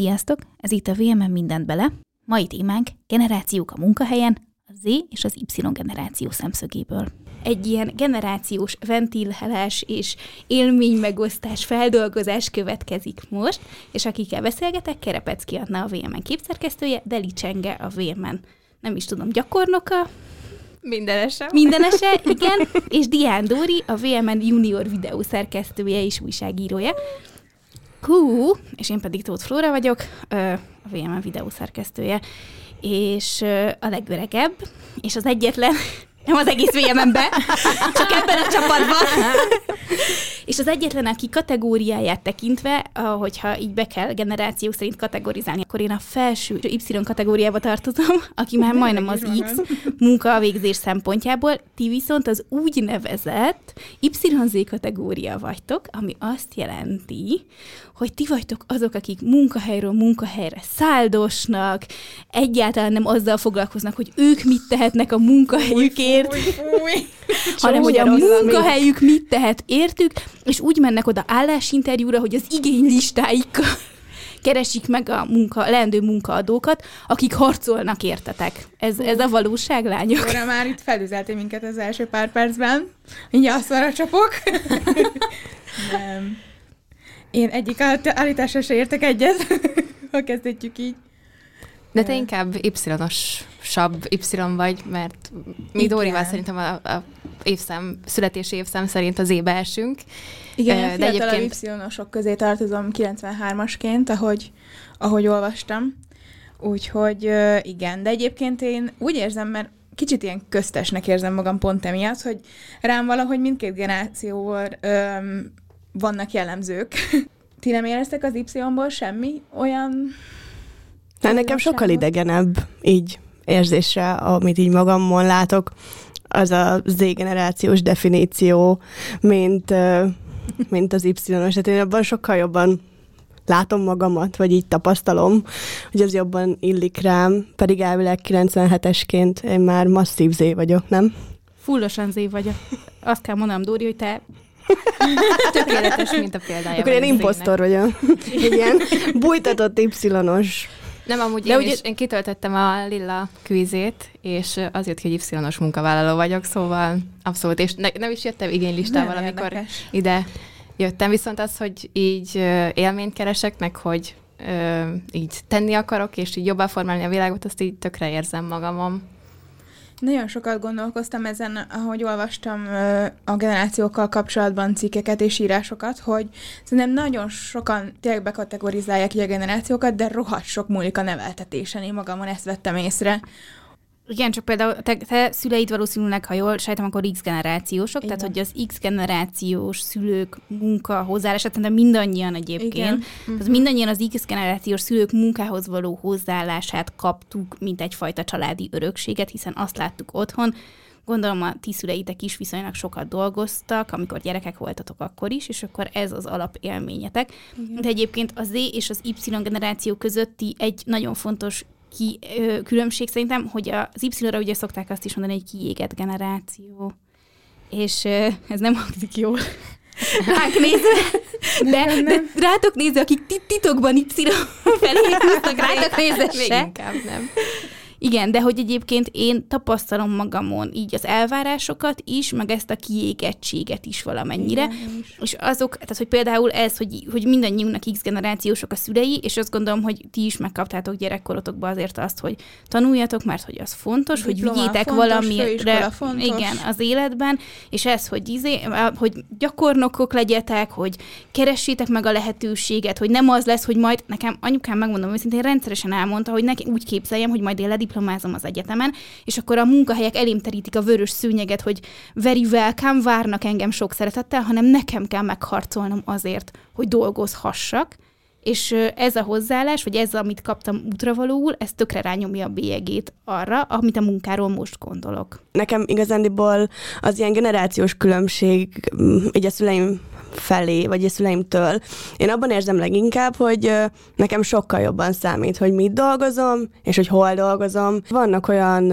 Sziasztok! Ez itt a VMN mindent bele. Mai témánk generációk a munkahelyen, a Z és az Y generáció szemszögéből. Egy ilyen generációs ventilálás és élménymegosztás, feldolgozás következik most, és akikkel beszélgetek, Kerepecki Anna a VMN képszerkesztője, Deli Csenge a VMN, nem is tudom, gyakornoka, Mindenese. Mindenese, igen, és Dián Dóri, a VMN junior videó szerkesztője és újságírója. Hú, és én pedig Tóth Flóra vagyok, a VMN videó szerkesztője, és a legöregebb, és az egyetlen, nem az egész VMN-be, csak ebben a csapatban. és az egyetlen, aki kategóriáját tekintve, hogyha így be kell generációk szerint kategorizálni, akkor én a felső Y kategóriába tartozom, aki már majdnem az X munkavégzés szempontjából, ti viszont az úgynevezett YZ kategória vagytok, ami azt jelenti, hogy ti vagytok azok, akik munkahelyről munkahelyre száldosnak, egyáltalán nem azzal foglalkoznak, hogy ők mit tehetnek a munkahelyükért, fúj, fúj. hanem hogy a munkahelyük mit tehet értük, és úgy mennek oda állásinterjúra, hogy az igénylistáikkal keresik meg a munka, leendő munkaadókat, akik harcolnak értetek. Ez, ez a valóság, lányok. Óra már itt felüzeltél minket az első pár percben. Mindjárt a csapok. Nem. Én egyik állításra se értek egyet, ha kezdhetjük így. De te inkább Y-os-sabb Y vagy, mert mi Dórival szerintem a, a évszám, születési évszám szerint az ébe esünk. Igen, de egyébként... Y-osok közé tartozom 93-asként, ahogy, ahogy olvastam. Úgyhogy igen, de egyébként én úgy érzem, mert kicsit ilyen köztesnek érzem magam pont emiatt, hogy rám valahogy mindkét generációval öm, vannak jellemzők. Ti nem éreztek az Y-ból semmi olyan... De nekem sokkal idegenebb így érzésre, amit így magamon látok, az a Z-generációs definíció, mint, mint az Y-os. Hát én abban sokkal jobban látom magamat, vagy így tapasztalom, hogy az jobban illik rám, pedig elvileg 97-esként én már masszív Z vagyok, nem? Fullosan Z vagyok. Azt kell mondanom, Dóri, hogy te Tökéletes, mint a példája. Akkor én imposztor vagyok. Igen. Bújtatott Y-os. Nem, amúgy De én, ugye... is, én kitöltöttem a Lilla kvízét, és az jött ki, hogy Y-os munkavállaló vagyok, szóval abszolút, és ne, nem is jöttem igénylistával, nem amikor érdekes. ide jöttem, viszont az, hogy így élményt keresek, meg hogy ö, így tenni akarok, és így jobban formálni a világot, azt így tökre érzem magamon. Nagyon sokat gondolkoztam ezen, ahogy olvastam a generációkkal kapcsolatban cikkeket és írásokat, hogy szerintem nagyon sokan tényleg bekategorizálják a generációkat, de rohadt sok múlik a neveltetésen. Én magamon ezt vettem észre, igen, csak például te, te szüleid valószínűleg, ha jól sejtem, akkor X generációsok, Igen. tehát hogy az X generációs szülők munka hozzáállását, de mindannyian egyébként, Igen. az mindannyian az X generációs szülők munkához való hozzáállását kaptuk, mint egyfajta családi örökséget, hiszen azt láttuk otthon, Gondolom a ti szüleitek is viszonylag sokat dolgoztak, amikor gyerekek voltatok akkor is, és akkor ez az alapélményetek. Igen. De egyébként a Z és az Y generáció közötti egy nagyon fontos ki, ö, különbség szerintem, hogy az Y-ra ugye szokták azt is mondani, hogy kiégett generáció. És ö, ez nem hangzik jól. Ránk nézve, de, de rátok nézve, akik titokban Y felé húztak, rátok nézve se. inkább nem. Igen, de hogy egyébként én tapasztalom magamon így az elvárásokat is, meg ezt a kiégettséget is valamennyire. Igen, is. És azok, tehát hogy például ez, hogy, hogy mindannyiunknak X generációsok a szülei, és azt gondolom, hogy ti is megkaptátok gyerekkorotokba azért azt, hogy tanuljatok, mert hogy az fontos, hogy vigyétek fontos, valamire fontos. igen, az életben, és ez, hogy, izé, hogy gyakornokok legyetek, hogy keressétek meg a lehetőséget, hogy nem az lesz, hogy majd nekem anyukám megmondom őszintén rendszeresen elmondta, hogy neki úgy képzeljem, hogy majd én diplomázom az egyetemen, és akkor a munkahelyek elém terítik a vörös szőnyeget, hogy very welcome, várnak engem sok szeretettel, hanem nekem kell megharcolnom azért, hogy dolgozhassak, és ez a hozzáállás, vagy ez, amit kaptam útravalóul, ez tökre rányomja a bélyegét arra, amit a munkáról most gondolok. Nekem igazándiból az ilyen generációs különbség, így a szüleim felé, vagy a szüleimtől. Én abban érzem leginkább, hogy nekem sokkal jobban számít, hogy mit dolgozom, és hogy hol dolgozom. Vannak olyan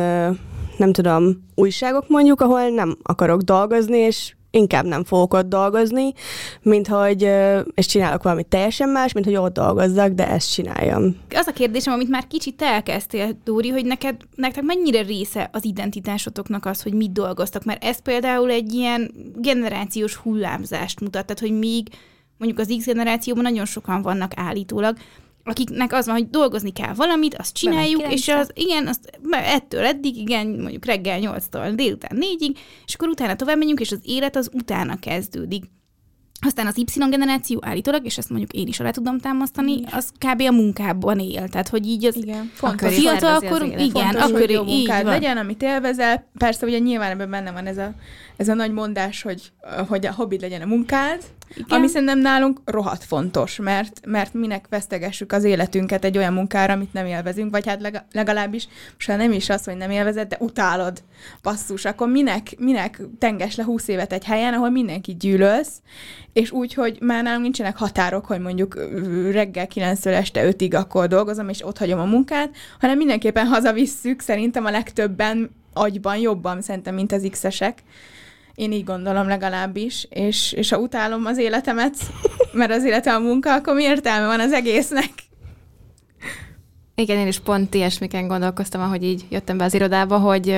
nem tudom, újságok mondjuk, ahol nem akarok dolgozni, és inkább nem fogok ott dolgozni, mint hogy, és csinálok valamit teljesen más, mint hogy ott dolgozzak, de ezt csináljam. Az a kérdésem, amit már kicsit elkezdtél, Dóri, hogy neked, nektek mennyire része az identitásotoknak az, hogy mit dolgoztak, mert ez például egy ilyen generációs hullámzást mutat, tehát hogy még mondjuk az X generációban nagyon sokan vannak állítólag, akiknek az van, hogy dolgozni kell valamit, azt csináljuk, és az, igen, azt ettől eddig, igen, mondjuk reggel 8-tól délután 4-ig, és akkor utána tovább megyünk, és az élet az utána kezdődik. Aztán az Y generáció állítólag, és ezt mondjuk én is alá tudom támasztani, igen. az kb. a munkában él. Tehát, hogy így az igen. Fontos, a fiatal akkor, igen, Fontos, akkor hogy jó munkád legyen, amit élvezel. Persze, ugye nyilván ebben benne van ez a, ez a nagy mondás, hogy, hogy a hobbid legyen a munkád, igen. Ami szerintem nálunk rohadt fontos, mert, mert minek vesztegessük az életünket egy olyan munkára, amit nem élvezünk, vagy hát legalábbis, most nem is az, hogy nem élvezed, de utálod, basszus, akkor minek, minek tenges le húsz évet egy helyen, ahol mindenki gyűlölsz, és úgy, hogy már nálunk nincsenek határok, hogy mondjuk reggel 9-től este 5-ig akkor dolgozom, és ott hagyom a munkát, hanem mindenképpen hazavisszük, szerintem a legtöbben agyban jobban, szerintem, mint az X-esek. Én így gondolom legalábbis, és, és ha utálom az életemet, mert az életem a munka, akkor mi értelme van az egésznek? Igen, én is pont ilyesmiken gondolkoztam, ahogy így jöttem be az irodába, hogy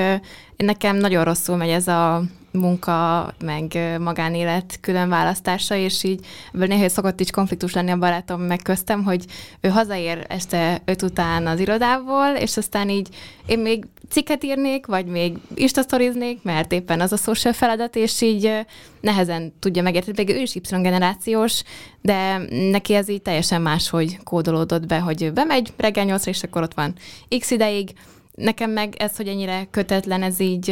nekem nagyon rosszul megy ez a munka, meg magánélet külön választása, és így ebből néha szokott is konfliktus lenni a barátom meg köztem, hogy ő hazaér este öt után az irodából, és aztán így én még cikket írnék, vagy még instastoriznék, mert éppen az a social feladat, és így nehezen tudja megérteni, pedig ő is Y generációs, de neki ez így teljesen máshogy kódolódott be, hogy bemegy reggel 8 és akkor ott van x ideig, nekem meg ez, hogy ennyire kötetlen, ez így,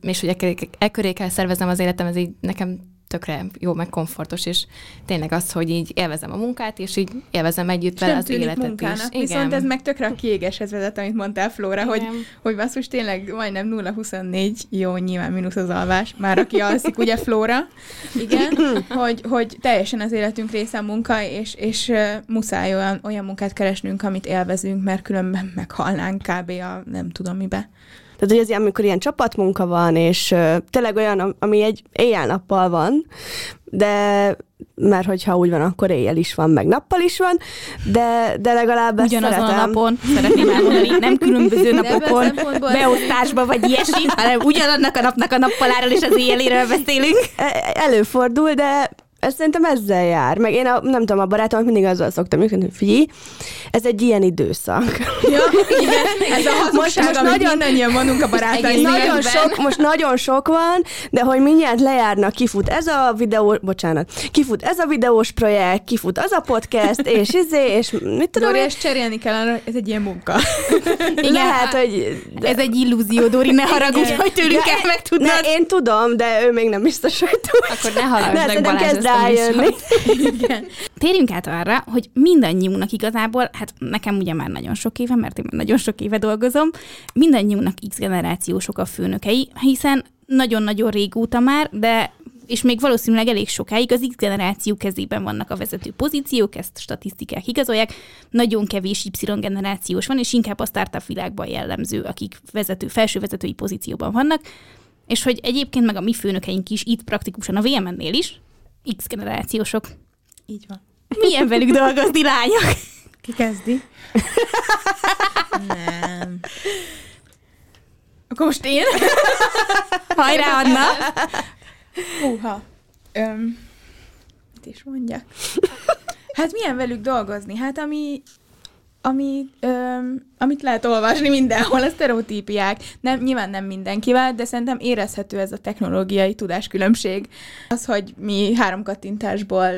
és hogy e köré kell szerveznem az életem, ez így nekem tökre jó, meg komfortos, és tényleg az, hogy így élvezem a munkát, és így élvezem együtt vele az életet munkának. is. Igen. Viszont ez meg tökre a kiégeshez vezet, amit mondtál, Flóra, Igen. hogy, hogy basszus tényleg majdnem 0-24, jó, nyilván mínusz az alvás, már aki alszik, ugye Flóra, igen, hogy, hogy teljesen az életünk része a munka, és, és muszáj olyan, olyan munkát keresnünk, amit élvezünk, mert különben meghalnánk kb. a nem tudom mibe. Tehát, hogy ez ilyen, amikor ilyen csapatmunka van, és uh, tényleg olyan, ami egy éjjel-nappal van, de mert hogyha úgy van, akkor éjjel is van, meg nappal is van, de, de legalább ezt Ugyanazon szeretem. a napon, szeretném elmondani, nem különböző napokon, beosztásba vagy ilyesmi, hanem ugyanannak a napnak a nappaláról és az éjjeléről beszélünk. E, előfordul, de ez szerintem ezzel jár. Meg én a, nem tudom, a barátomat mindig azzal szoktam működni, hogy figyelj, ez egy ilyen időszak. Ja, igen, ez a hazugság, most, most nagyon, mindannyian mondunk a barátaim. Nagyon sok, most nagyon sok van, de hogy mindjárt lejárnak, kifut ez a videó, bocsánat, kifut ez a videós projekt, kifut az a podcast, és izé, és mit tudom Dori, ezt cserélni kell, ez egy ilyen munka. Igen, Lehet, hogy... De... Ez egy illúzió, Dori, ne haragudj, hogy tőlünk kell megtudnod. Ne, én tudom, de ő még nem biztos, hogy tud. Akkor ne haragudj meg, Balázs, rájönni. Igen. Térjünk át arra, hogy mindannyiunknak igazából, hát nekem ugye már nagyon sok éve, mert én már nagyon sok éve dolgozom, mindannyiunknak X generációsok a főnökei, hiszen nagyon-nagyon régóta már, de és még valószínűleg elég sokáig az X generáció kezében vannak a vezető pozíciók, ezt statisztikák igazolják. Nagyon kevés Y generációs van, és inkább a startup világban jellemző, akik vezető, felső vezetői pozícióban vannak. És hogy egyébként meg a mi főnökeink is itt praktikusan a VMN-nél is, X generációsok. Így van. Milyen velük dolgozni, lányok? Ki kezdi? Nem. Akkor most én? Hajrá, Anna! Húha. Öm, mit is mondjak? Hát milyen velük dolgozni? Hát ami ami, öm, amit lehet olvasni mindenhol, a sztereotípiák. Nem, nyilván nem mindenkivel, de szerintem érezhető ez a technológiai tudáskülönbség. Az, hogy mi három kattintásból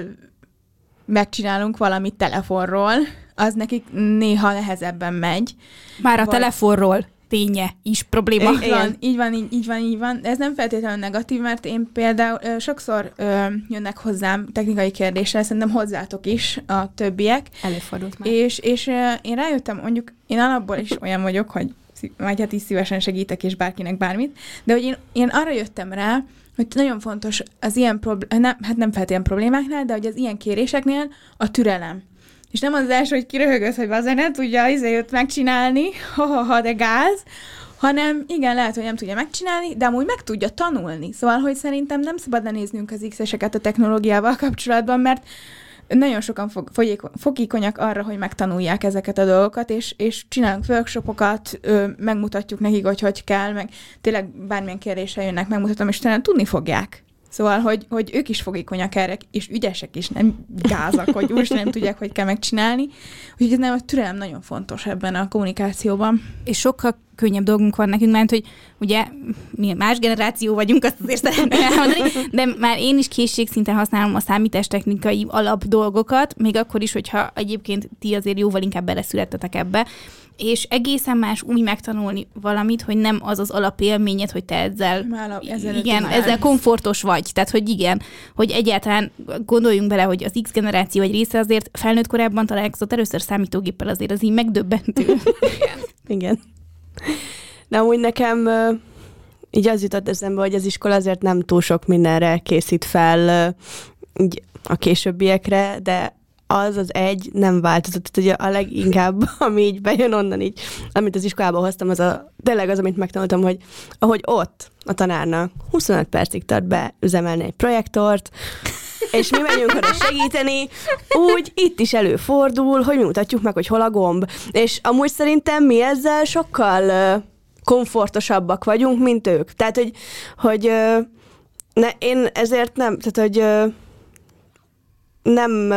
megcsinálunk valamit telefonról, az nekik néha nehezebben megy. Már a vagy... telefonról ténye is probléma. Így van, így van, így, így van, így van. Ez nem feltétlenül negatív, mert én például ö, sokszor ö, jönnek hozzám technikai kérdéssel, szerintem hozzátok is a többiek. Előfordult már. És, és ö, én rájöttem, mondjuk én alapból is olyan vagyok, hogy vagy hát is szívesen segítek, és bárkinek bármit, de hogy én, én arra jöttem rá, hogy nagyon fontos az ilyen problémák, hát nem feltétlenül problémáknál, de hogy az ilyen kéréseknél a türelem. És nem az első, hogy kiröhögöz, hogy azért nem tudja izé őt megcsinálni, ha, ha, ha, de gáz, hanem igen, lehet, hogy nem tudja megcsinálni, de amúgy meg tudja tanulni. Szóval, hogy szerintem nem szabad lenéznünk az X-eseket a technológiával kapcsolatban, mert nagyon sokan fog, fogékonyak arra, hogy megtanulják ezeket a dolgokat, és, és csinálunk workshopokat, ö, megmutatjuk nekik, hogy hogy kell, meg tényleg bármilyen kérdésre jönnek, megmutatom, és talán tudni fogják. Szóval, hogy, hogy ők is fogékonyak erre, és ügyesek is, nem gázak, hogy úgy nem tudják, hogy kell megcsinálni. Úgyhogy nem, a türelem nagyon fontos ebben a kommunikációban. És sokkal könnyebb dolgunk van nekünk, mert hogy ugye mi más generáció vagyunk, azt azért szeretném elmondani, de már én is készségszinten használom a számítástechnikai alap dolgokat, még akkor is, hogyha egyébként ti azért jóval inkább beleszülettetek ebbe, és egészen más úgy megtanulni valamit, hogy nem az az alapélményed, hogy te ezzel, Már ezzel igen, ezzel komfortos vagy. Tehát, hogy igen, hogy egyáltalán gondoljunk bele, hogy az X generáció egy része azért felnőtt korábban találkozott először számítógéppel, azért az így megdöbbentő. igen. igen. De amúgy nekem így az jutott eszembe, hogy az iskola azért nem túl sok mindenre készít fel így a későbbiekre, de az az egy nem változott. Tehát ugye a leginkább, ami így bejön onnan így, amit az iskolába hoztam, az a, tényleg az, amit megtanultam, hogy ahogy ott a tanárnak 25 percig tart be üzemelni egy projektort, és mi megyünk oda segíteni, úgy itt is előfordul, hogy mi mutatjuk meg, hogy hol a gomb. És amúgy szerintem mi ezzel sokkal komfortosabbak vagyunk, mint ők. Tehát, hogy, hogy ne, én ezért nem, tehát, hogy nem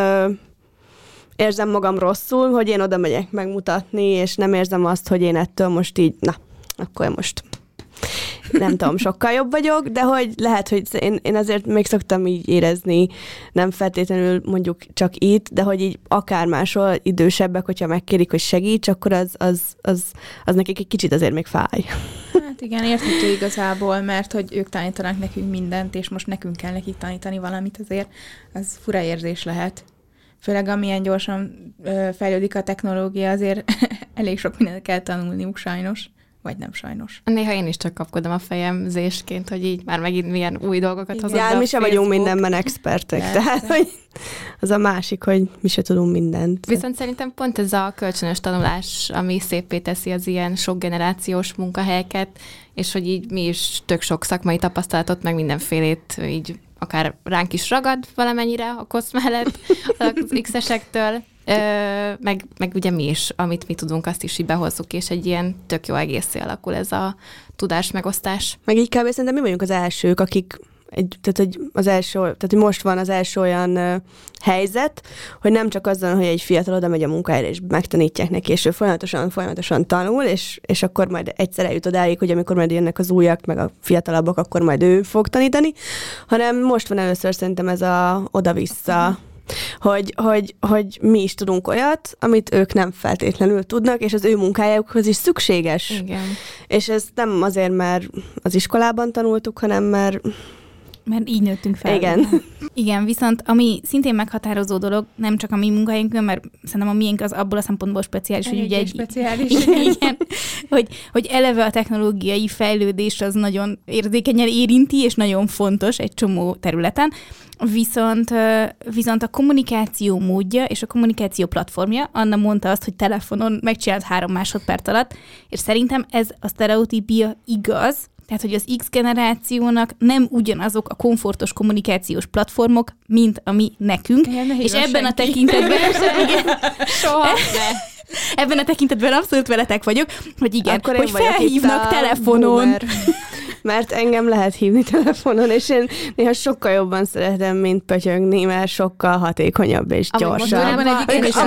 érzem magam rosszul, hogy én oda megyek megmutatni, és nem érzem azt, hogy én ettől most így, na, akkor most nem tudom, sokkal jobb vagyok, de hogy lehet, hogy én, én azért még szoktam így érezni, nem feltétlenül mondjuk csak itt, de hogy így akár máshol idősebbek, hogyha megkérik, hogy segíts, akkor az, az, az, az nekik egy kicsit azért még fáj. Hát igen, érthető igazából, mert hogy ők tanítanak nekünk mindent, és most nekünk kell nekik tanítani valamit azért, az fura érzés lehet főleg amilyen gyorsan fejlődik a technológia, azért elég sok mindent kell tanulniuk sajnos. Vagy nem sajnos. Néha én is csak kapkodom a fejemzésként, hogy így már megint milyen új dolgokat hozok. Ja, mi sem vagyunk mindenben expertek, Persze. tehát hogy az a másik, hogy mi se tudunk mindent. Viszont szerintem pont ez a kölcsönös tanulás, ami szépé teszi az ilyen sok generációs munkahelyeket, és hogy így mi is tök sok szakmai tapasztalatot, meg mindenfélét így akár ránk is ragad valamennyire a kosz mellett az X-esektől, Ö, meg, meg ugye mi is, amit mi tudunk, azt is így behozzuk, és egy ilyen tök jó egészé alakul ez a tudás megosztás. Meg így kb. szerintem mi vagyunk az elsők, akik egy, tehát, hogy az első, tehát, hogy most van az első olyan uh, helyzet, hogy nem csak azzal, hogy egy fiatal oda megy a munkahelyre, és megtanítják neki, és ő folyamatosan, folyamatosan tanul, és, és akkor majd egyszer eljut odáig, hogy amikor majd jönnek az újak, meg a fiatalabbak, akkor majd ő fog tanítani, hanem most van először szerintem ez a oda-vissza hogy, hogy, hogy mi is tudunk olyat, amit ők nem feltétlenül tudnak, és az ő munkájukhoz is szükséges. Igen. És ez nem azért, mert az iskolában tanultuk, hanem mert mert így nőttünk fel. Igen. Igen, viszont ami szintén meghatározó dolog, nem csak a mi munkahelyünkön, mert szerintem a miénk az abból a szempontból speciális, hogy ugye egy... Speciális. Igen, hogy, hogy eleve a technológiai fejlődés az nagyon érzékenyen érinti, és nagyon fontos egy csomó területen, Viszont, viszont a kommunikáció módja és a kommunikáció platformja, Anna mondta azt, hogy telefonon megcsinált három másodperc alatt, és szerintem ez a sztereotípia igaz, tehát, hogy az X generációnak nem ugyanazok a komfortos kommunikációs platformok, mint ami nekünk. Igen, és ebben senki. a tekintetben... Soha Ebben a tekintetben abszolút veletek vagyok, hogy igen, Akkor hogy felhívnak telefonon. Mert engem lehet hívni telefonon, és én néha sokkal jobban szeretem, mint pötyögni, mert sokkal hatékonyabb és gyorsabb.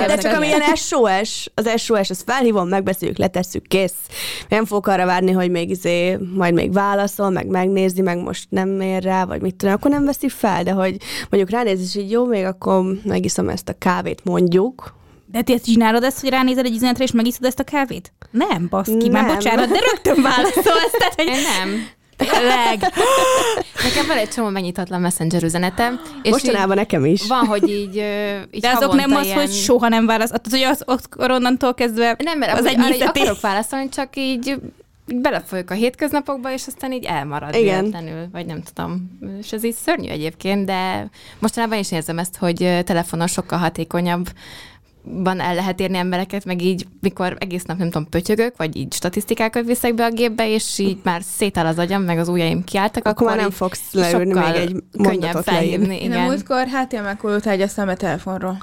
De csak amilyen SOS, az SOS, az felhívom, megbeszéljük, letesszük, kész. Nem fogok arra várni, hogy még izé, majd még válaszol, meg megnézi, meg most nem ér rá, vagy mit tudom, akkor nem veszi fel, de hogy mondjuk ránéz, és így jó, még akkor megiszom ezt a kávét, mondjuk, de te csinálod ezt, hogy ránézel egy üzenetre, és megiszod ezt a kávét? Nem, baszki, nem. már bocsánat, de rögtön válaszolsz. Tehát, hogy... Nem. Tényleg. Nekem van egy csomó megnyitatlan messenger üzenetem. És Mostanában nekem is. Van, hogy így, így De azok nem az, ilyen... hogy soha nem válasz. Tehát, hogy az, akkor onnantól kezdve Nem, mert az egy arra akarok válaszolni, csak így belefolyok a hétköznapokba, és aztán így elmarad Igen. véletlenül, vagy nem tudom. És ez így szörnyű egyébként, de mostanában is érzem ezt, hogy telefonon sokkal hatékonyabb van el lehet érni embereket, meg így, mikor egész nap, nem tudom, pötyögök, vagy így statisztikákat viszek be a gépbe, és így már szétáll az agyam, meg az ujjaim kiálltak, akkor, akkor már nem fogsz leülni még egy mondatot leírni. Én a múltkor HTML kódot egyeztem a telefonról.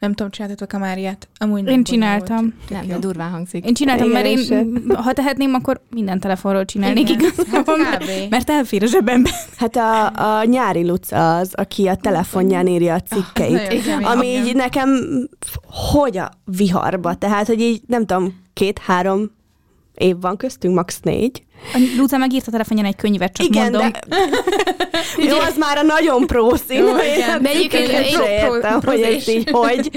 Nem tudom, csináltatok a Máriát? Amúgy én csináltam. Nem, de durván hangzik. Én csináltam, Igen, mert én, ha tehetném, akkor minden telefonról csinálnék igazából, hát mert, mert elfér a zsebembe. Hát a, a nyári Luc az, aki a telefonján írja a cikkeit, ah, ami így nekem hogy a viharba, tehát, hogy így nem tudom, két-három év van köztünk, max. négy. A Luca megírta a telefonján egy könyvet, csak igen, mondom. De... Jó, az már a nagyon prószín. Jó, igen. De egyébként én, én értem, hogy ez így hogy.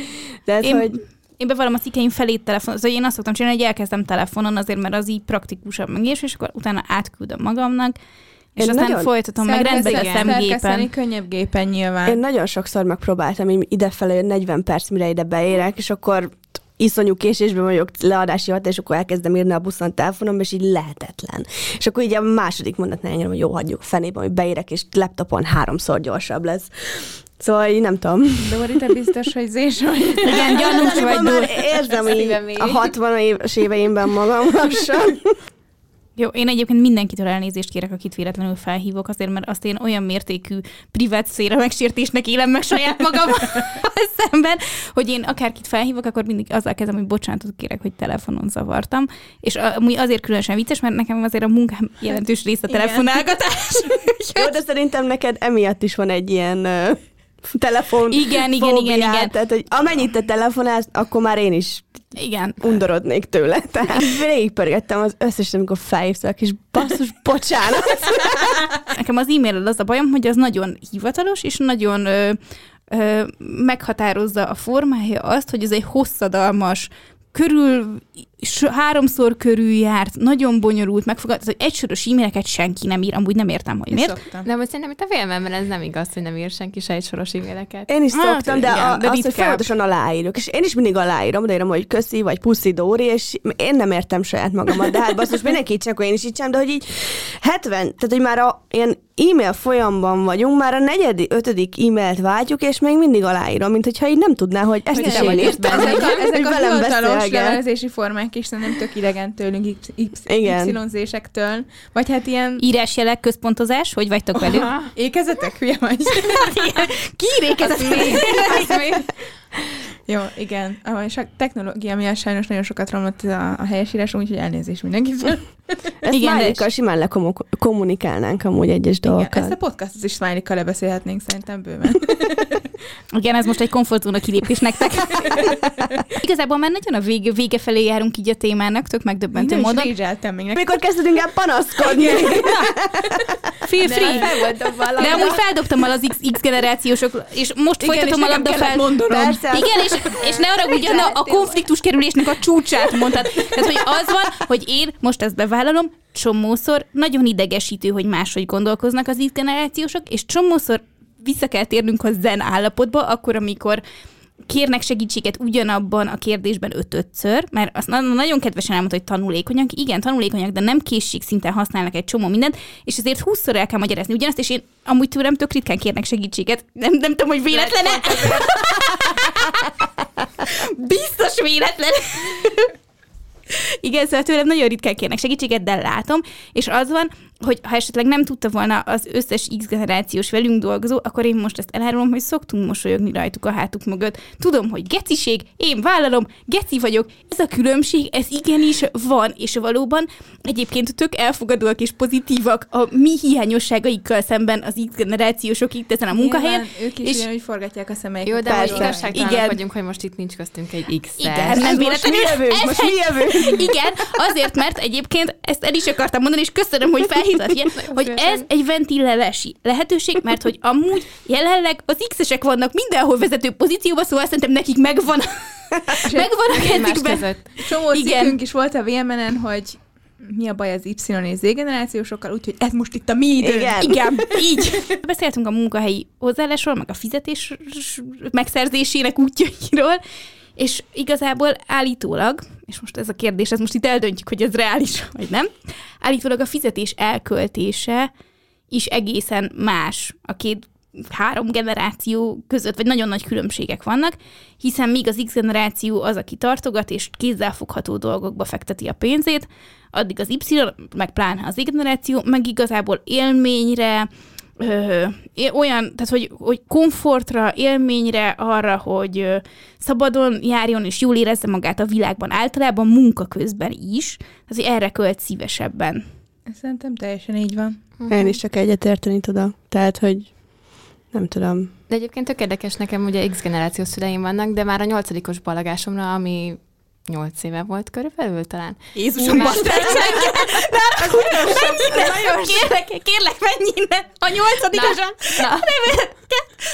De ez, én, hogy... Én bevallom a cikkeim felé telefon, szóval én azt szoktam csinálni, hogy elkezdem telefonon azért, mert az így praktikusabb megés, és akkor utána átküldöm magamnak, és én aztán folytatom, meg rendbe teszem gépen. könnyebb gépen nyilván. Én nagyon sokszor megpróbáltam így idefelé 40 perc, mire ide beérek, és akkor iszonyú késésben vagyok leadási hat, és akkor elkezdem írni a buszon telefonom, és így lehetetlen. És akkor így a második mondatnál engem, hogy jó, hagyjuk fenébe, hogy beérek, és laptopon háromszor gyorsabb lesz. Szóval így nem tudom. Dori, te biztos, hogy zés vagy. Igen, gyanús vagy. Már érzem így a 60 éves éveimben magam lassan. Jó, én egyébként mindenkitől elnézést kérek, akit véletlenül felhívok, azért, mert azt én olyan mértékű privát széra megsértésnek élem meg saját magam szemben, hogy én akárkit felhívok, akkor mindig azzal kezdem, hogy bocsánatot kérek, hogy telefonon zavartam. És amúgy azért különösen vicces, mert nekem azért a munkám jelentős része a telefonálgatás. Jó, de szerintem neked emiatt is van egy ilyen telefon Igen, igen, igen, igen. Tehát, hogy amennyit te telefonálsz, akkor már én is igen. Undorodnék tőle. Tehát végigpörgettem az összes, amikor felhívtak, és basszus, bocsánat. Nekem az e-mail az a bajom, hogy az nagyon hivatalos, és nagyon ö, ö, meghatározza a formája azt, hogy ez egy hosszadalmas, körül háromszor körül járt, nagyon bonyolult, megfogad, az egysoros e-maileket senki nem ír, amúgy nem értem, hogy miért. Szoktam. De most szerintem itt a vélemben ez nem igaz, hogy nem ír senki se egysoros e-maileket. Én is hát, szoktam, de, igen, a, de azt, hogy folyamatosan aláírok, és én is mindig aláírom, de írom, hogy köszi, vagy puszi Dóri, és én nem értem saját magamat, de hát basszus, mindenki csak én is így sem, de hogy így 70, tehát hogy már a ilyen e-mail folyamban vagyunk, már a negyedik, ötödik e-mailt váltjuk, és még mindig aláírom, mint hogyha így nem tudná, hogy ezt hogy is én írtam. Ezek a, ezek a hivatalos levelezési formák is szerintem tök idegen tőlünk, Y-zésektől. Vagy hát ilyen... Írásjelek, központozás, hogy vagytok velük? Ékezetek, hülye vagy? Ki ékezetek? Jó, igen. És a technológia miatt sajnos nagyon sokat romlott a, a helyesírás, úgyhogy elnézés mindenkitől. Ezt igen, smiley simán lekommunikálnánk amúgy egyes dolgokat. ezt a podcastot is smiley lebeszélhetnénk szerintem bőven. igen, ez most egy komfortzóna kilépés nektek. Igazából már nagyon a vége, vége felé járunk így a témának, tök megdöbbentő módon. még Mikor kezdődünk el panaszkodni? Feel free. De amúgy feldobtam el az X, X generációsok, és most igen, folytatom a labda fel. Igen, és, és ne arra ugyan a, a konfliktus kerülésnek a csúcsát mondtad. Tehát, hogy az van, hogy én most ezt bevállalom, csomószor nagyon idegesítő, hogy máshogy gondolkoznak az X generációsok, és csomószor vissza kell térnünk a zen állapotba, akkor, amikor kérnek segítséget ugyanabban a kérdésben ötötször, mert azt nagyon kedvesen elmondta, hogy tanulékonyak. Igen, tanulékonyak, de nem készség szinten használnak egy csomó mindent, és ezért húszszor el kell magyarázni ugyanazt, és én amúgy tőlem tök ritkán kérnek segítséget. Nem, nem tudom, hogy véletlen Biztos véletlen. Igen, szóval tőlem nagyon ritkán kérnek segítséget, de látom, és az van, hogy ha esetleg nem tudta volna az összes X generációs velünk dolgozó, akkor én most ezt elárulom, hogy szoktunk mosolyogni rajtuk a hátuk mögött. Tudom, hogy geciség, én vállalom, geci vagyok. Ez a különbség, ez igenis van, és valóban egyébként tök elfogadóak és pozitívak a mi hiányosságaikkal szemben az X generációsok itt ezen a munkahelyen. Nyilván, ők is és... ugyanúgy forgatják a szemeiket. Jó, de hogy igazságtalanok vagyunk, hogy most itt nincs köztünk egy X. Igen, nem véletlenül. Most mi jövő? Most mi jövő? Igen, azért, mert egyébként ezt el is akartam mondani, és köszönöm, hogy felhívtál hívtat hogy ez egy ventilálási lehetőség, mert hogy amúgy jelenleg az X-esek vannak mindenhol vezető pozícióban, szóval szerintem nekik megvan megvan a kezükben. Csomó cikkünk is volt a VMN-en, hogy mi a baj az Y és Z generációsokkal, úgyhogy ez most itt a mi idő. Igen. Igen, így. Beszéltünk a munkahelyi hozzáállásról, meg a fizetés megszerzésének útjairól, és igazából állítólag, és most ez a kérdés, ez most itt eldöntjük, hogy ez reális, vagy nem, állítólag a fizetés elköltése is egészen más a két három generáció között, vagy nagyon nagy különbségek vannak, hiszen míg az X generáció az, aki tartogat, és kézzelfogható dolgokba fekteti a pénzét, addig az Y, meg pláne az Y generáció, meg igazából élményre, ö, olyan, tehát hogy, hogy komfortra, élményre, arra, hogy ö, szabadon járjon és jól érezze magát a világban, általában munka közben is, tehát hogy erre költ szívesebben. Szerintem teljesen így van. Uh-huh. Én is csak egyetérteni tudom. Tehát, hogy nem tudom. De egyébként tök érdekes nekem, ugye X generációs szüleim vannak, de már a nyolcadikos balagásomra, ami nyolc éve volt körülbelül talán. Jézusom, Kérlek, kérlek, menj innen! A nyolcadikosan! Na, na.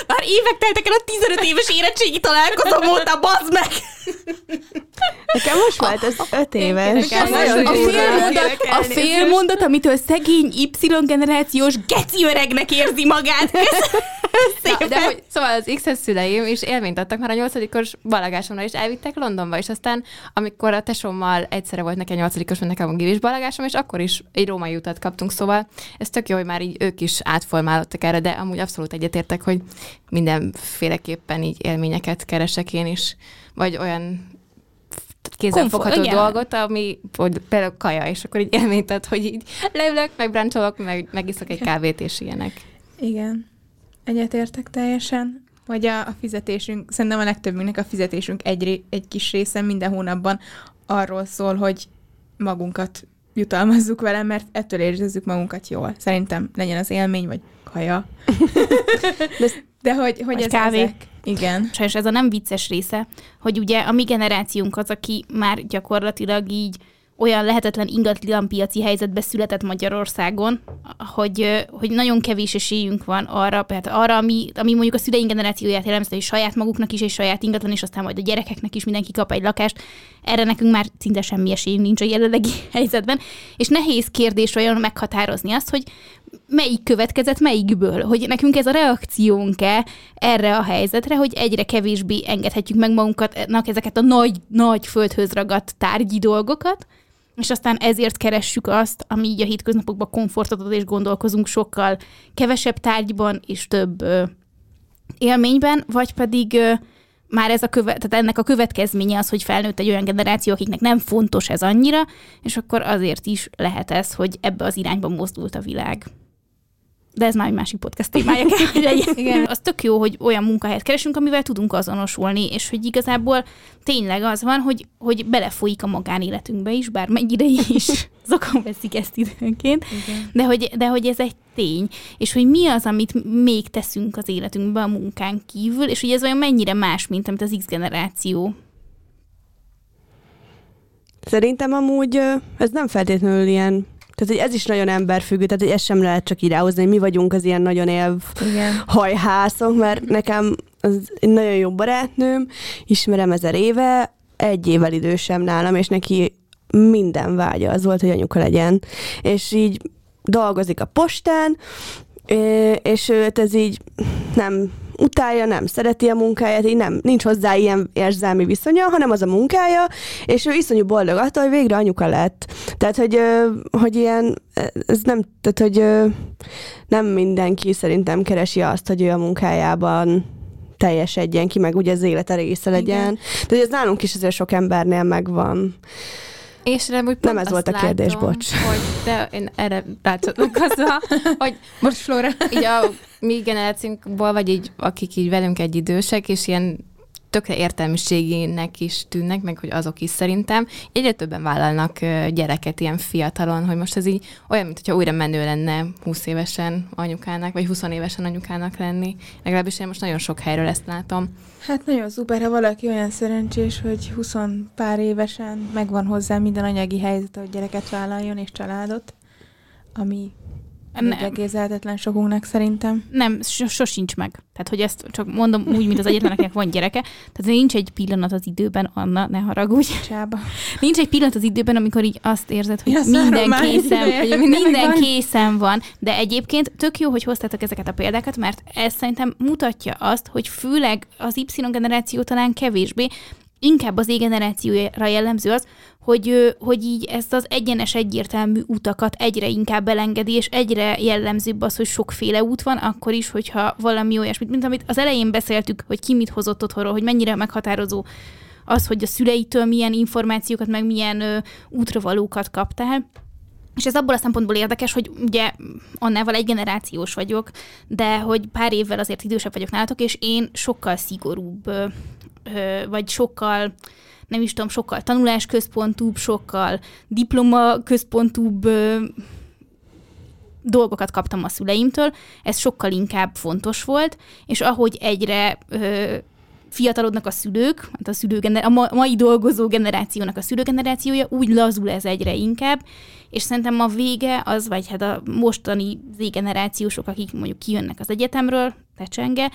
Már évek teltek el a 15 éves érettségi találkozom óta, bazd meg! Nekem most volt ez öt éves. A, a, félmondat, a félmondat, amitől szegény Y-generációs geci öregnek érzi magát. Na, de hogy, szóval az X-es szüleim is élményt adtak már a nyolcadikos balagásomra, és elvittek Londonba, és aztán, amikor a tesómmal egyszerre volt nekem nyolcadikos, meg nekem a givis balagásom, és akkor is egy római utat kaptunk, szóval ez tök jó, hogy már így ők is átformálódtak erre, de amúgy abszolút egyetértek, hogy mindenféleképpen így élményeket keresek én is, vagy olyan kézzelfogható dolgot, ami hogy például kaja, és akkor így élményt ad, hogy így leülök, megbráncsolok, meg, megiszok egy kávét, és ilyenek. Igen. Egyetértek teljesen. Vagy a, a fizetésünk, szerintem a legtöbbünknek a fizetésünk egy, egy kis része minden hónapban arról szól, hogy magunkat jutalmazzuk vele, mert ettől érezzük magunkat jól. Szerintem legyen az élmény, vagy kaja. De, hogy, hogy ez kávé. Ezek, igen. Sajnos ez a nem vicces része, hogy ugye a mi generációnk az, aki már gyakorlatilag így olyan lehetetlen ingatlan piaci helyzetbe született Magyarországon, hogy, hogy nagyon kevés esélyünk van arra, tehát arra, ami, ami mondjuk a szüleink generációját jellemzte, hogy saját maguknak is egy saját ingatlan, és aztán majd a gyerekeknek is mindenki kap egy lakást. Erre nekünk már szinte semmi esélyünk nincs a jelenlegi helyzetben. És nehéz kérdés olyan meghatározni azt, hogy melyik következett melyikből, hogy nekünk ez a reakciónk-e erre a helyzetre, hogy egyre kevésbé engedhetjük meg magunknak ezeket a nagy, nagy földhöz ragadt tárgyi dolgokat, és aztán ezért keressük azt, ami így a hétköznapokban komfortot ad, és gondolkozunk sokkal kevesebb tárgyban és több ö, élményben, vagy pedig ö, már ez a köve, tehát ennek a következménye az, hogy felnőtt egy olyan generáció, akiknek nem fontos ez annyira, és akkor azért is lehet ez, hogy ebbe az irányba mozdult a világ de ez már egy másik podcast témája kell, hogy legyen. Igen. Az tök jó, hogy olyan munkahelyet keresünk, amivel tudunk azonosulni, és hogy igazából tényleg az van, hogy, hogy belefolyik a magánéletünkbe is, bár mennyire is. Zokon veszik ezt időnként, de hogy, de hogy ez egy tény, és hogy mi az, amit még teszünk az életünkben a munkán kívül, és hogy ez olyan mennyire más, mint amit az X generáció. Szerintem amúgy ez nem feltétlenül ilyen tehát, hogy ez is nagyon emberfüggő, tehát, hogy ezt sem lehet csak így ráhozni, hogy mi vagyunk az ilyen nagyon élv Igen. hajhászok, mert nekem az egy nagyon jó barátnőm, ismerem ezer éve, egy évvel idősem nálam, és neki minden vágya az volt, hogy anyuka legyen. És így dolgozik a postán, és őt ez így nem utálja, nem szereti a munkáját, így nem, nincs hozzá ilyen érzelmi viszonya, hanem az a munkája, és ő iszonyú boldog attól, hogy végre anyuka lett. Tehát, hogy, hogy ilyen, ez nem, tehát, hogy nem mindenki szerintem keresi azt, hogy ő a munkájában teljesedjen ki, meg ugye az élete része legyen. De ez nálunk is azért sok embernél megvan. És nem, nem ez volt a kérdés, látom, bocs. Hogy, de én erre rácsatlakozva, hogy most Flora, így a mi generációnkból, vagy így, akik így velünk egy idősek, és ilyen tökre értelmiségének is tűnnek, meg hogy azok is szerintem. Egyre többen vállalnak gyereket ilyen fiatalon, hogy most ez így olyan, mintha újra menő lenne 20 évesen anyukának, vagy 20 évesen anyukának lenni. Legalábbis én most nagyon sok helyről ezt látom. Hát nagyon szuper, ha valaki olyan szerencsés, hogy 20 pár évesen megvan hozzá minden anyagi helyzet, hogy gyereket vállaljon és családot, ami nem. Egészhetetlen sokunknak szerintem. Nem, sosincs meg. Tehát, hogy ezt csak mondom úgy, mint az egyetlen, akinek van gyereke. Tehát nincs egy pillanat az időben, Anna, ne haragudj. Csába. Nincs egy pillanat az időben, amikor így azt érzed, hogy ja, minden készen, hogy minden készen van. De egyébként tök jó, hogy hoztátok ezeket a példákat, mert ez szerintem mutatja azt, hogy főleg az Y generáció talán kevésbé, inkább az égenerációra jellemző az, hogy, hogy így ezt az egyenes, egyértelmű utakat egyre inkább elengedi, és egyre jellemzőbb az, hogy sokféle út van, akkor is, hogyha valami olyasmit, mint amit az elején beszéltük, hogy ki mit hozott otthonról, hogy mennyire meghatározó az, hogy a szüleitől milyen információkat, meg milyen ö, útravalókat kaptál. És ez abból a szempontból érdekes, hogy ugye annával egy generációs vagyok, de hogy pár évvel azért idősebb vagyok nálatok, és én sokkal szigorúbb, vagy sokkal nem is tudom, sokkal tanulásközpontúbb, sokkal diplomaközpontúbb dolgokat kaptam a szüleimtől, ez sokkal inkább fontos volt, és ahogy egyre ö, fiatalodnak a szülők, hát a, szülőgener- a mai dolgozó generációnak a szülőgenerációja, úgy lazul ez egyre inkább, és szerintem a vége az, vagy hát a mostani Z-generációsok, akik mondjuk kijönnek az egyetemről, tecsenge,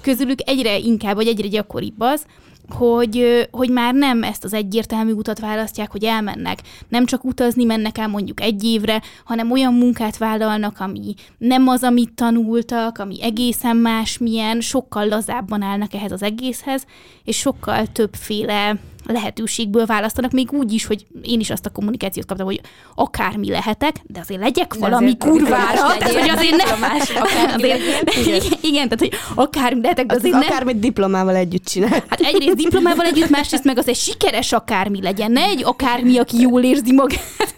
közülük egyre inkább, vagy egyre gyakoribb az, hogy, hogy már nem ezt az egyértelmű utat választják, hogy elmennek. Nem csak utazni mennek el mondjuk egy évre, hanem olyan munkát vállalnak, ami nem az, amit tanultak, ami egészen másmilyen, sokkal lazábban állnak ehhez az egészhez, és sokkal többféle lehetőségből választanak, még úgy is, hogy én is azt a kommunikációt kaptam, hogy akármi lehetek, de azért legyek valami azért kurvára, tehát hogy azért. Más, azért, igen. igen, tehát hogy akármi lehetek, de azért nem. Akármit diplomával együtt csinál. Hát egyrészt diplomával együtt, másrészt meg az egy sikeres akármi legyen, ne egy akármi, aki jól érzi magát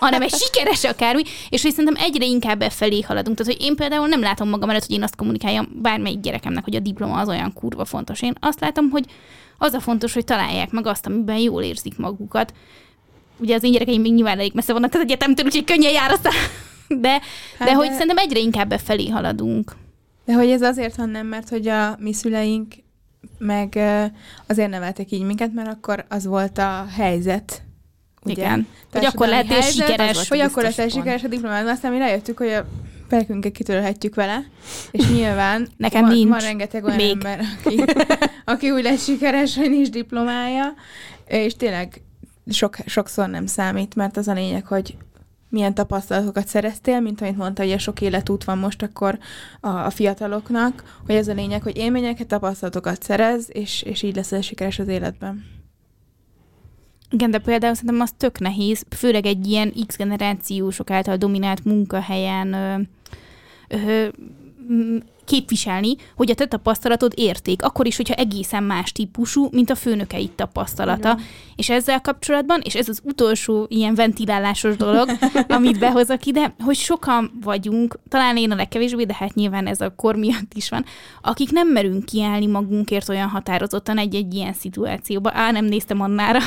hanem egy sikeres akármi, és hogy szerintem egyre inkább e felé haladunk. Tehát, hogy én például nem látom magam előtt, hogy én azt kommunikáljam bármelyik gyerekemnek, hogy a diploma az olyan kurva fontos. Én azt látom, hogy az a fontos, hogy találják meg azt, amiben jól érzik magukat. Ugye az én gyerekeim még nyilván elég messze vannak az egyetemtől, úgyhogy könnyen jár aztán. De, hát de hogy szerintem egyre inkább befelé haladunk. De hogy ez azért van nem, mert hogy a mi szüleink meg azért neveltek így minket, mert akkor az volt a helyzet. Ugye? Igen. Hogy akkor lehet sikeres. Hogy akkor lehet sikeres a diplomát. Aztán mi rájöttük, hogy a pelkünket kitörhetjük vele, és nyilván Nekem van, nincs. van rengeteg olyan Még. ember, aki, aki úgy lesz sikeres, hogy nincs diplomája, és tényleg sok, sokszor nem számít, mert az a lényeg, hogy milyen tapasztalatokat szereztél, mint amit mondta, hogy a sok életút van most akkor a, a fiataloknak, hogy ez a lényeg, hogy élményeket, tapasztalatokat szerez, és, és így lesz sikeres az életben. Igen, de például szerintem az tök nehéz, főleg egy ilyen X generációsok által dominált munkahelyen ö, ö, képviselni, hogy a te tapasztalatod érték, akkor is, hogyha egészen más típusú, mint a főnökeid tapasztalata. Igen. És ezzel kapcsolatban, és ez az utolsó ilyen ventilálásos dolog, amit behozok ide, hogy sokan vagyunk, talán én a legkevésbé, de hát nyilván ez a kor miatt is van, akik nem merünk kiállni magunkért olyan határozottan egy-egy ilyen szituációba. Á, nem néztem annára.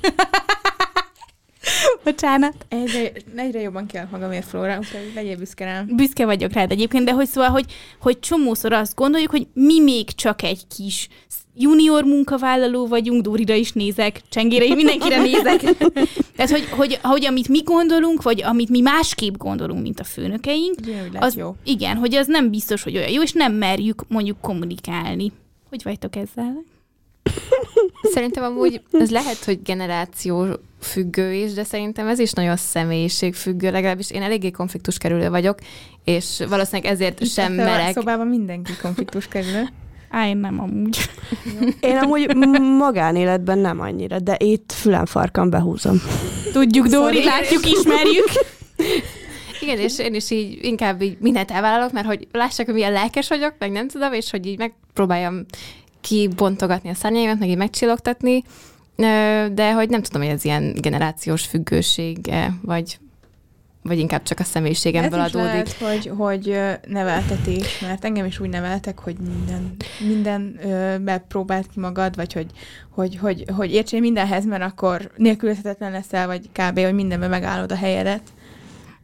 Bocsánat. Egyre, egyre jobban kell magamért, Flóra, úgyhogy legyél büszke rám. Büszke vagyok rád egyébként, de hogy szóval, hogy, hogy csomószor azt gondoljuk, hogy mi még csak egy kis junior munkavállaló vagyunk, Dórira is nézek, Csengére is, mindenkire nézek. Tehát, hogy, hogy, hogy amit mi gondolunk, vagy amit mi másképp gondolunk, mint a főnökeink, igen, az, jó. igen, hogy az nem biztos, hogy olyan jó, és nem merjük mondjuk kommunikálni. Hogy vagytok ezzel? Szerintem amúgy ez lehet, hogy generáció függő is, de szerintem ez is nagyon személyiség függő, legalábbis én eléggé konfliktus kerülő vagyok, és valószínűleg ezért Itt sem merek. A szobában mindenki konfliktus kerülő. Á, én nem amúgy. Én amúgy magánéletben nem annyira, de itt fülem farkam behúzom. Tudjuk, Dóri, látjuk, ismerjük. Igen, és én is így inkább így mindent elvállalok, mert hogy lássák, hogy milyen lelkes vagyok, meg nem tudom, és hogy így megpróbáljam kibontogatni a szárnyaimat, meg így megcsillogtatni, de hogy nem tudom, hogy ez ilyen generációs függősége, vagy vagy inkább csak a személyiségemből Ez adódik. lehet, hogy, hogy neveltetés, mert engem is úgy neveltek, hogy minden, minden bepróbált ki magad, vagy hogy, hogy, hogy, hogy értsél mindenhez, mert akkor nélkülözhetetlen leszel, vagy kb. hogy mindenben megállod a helyedet.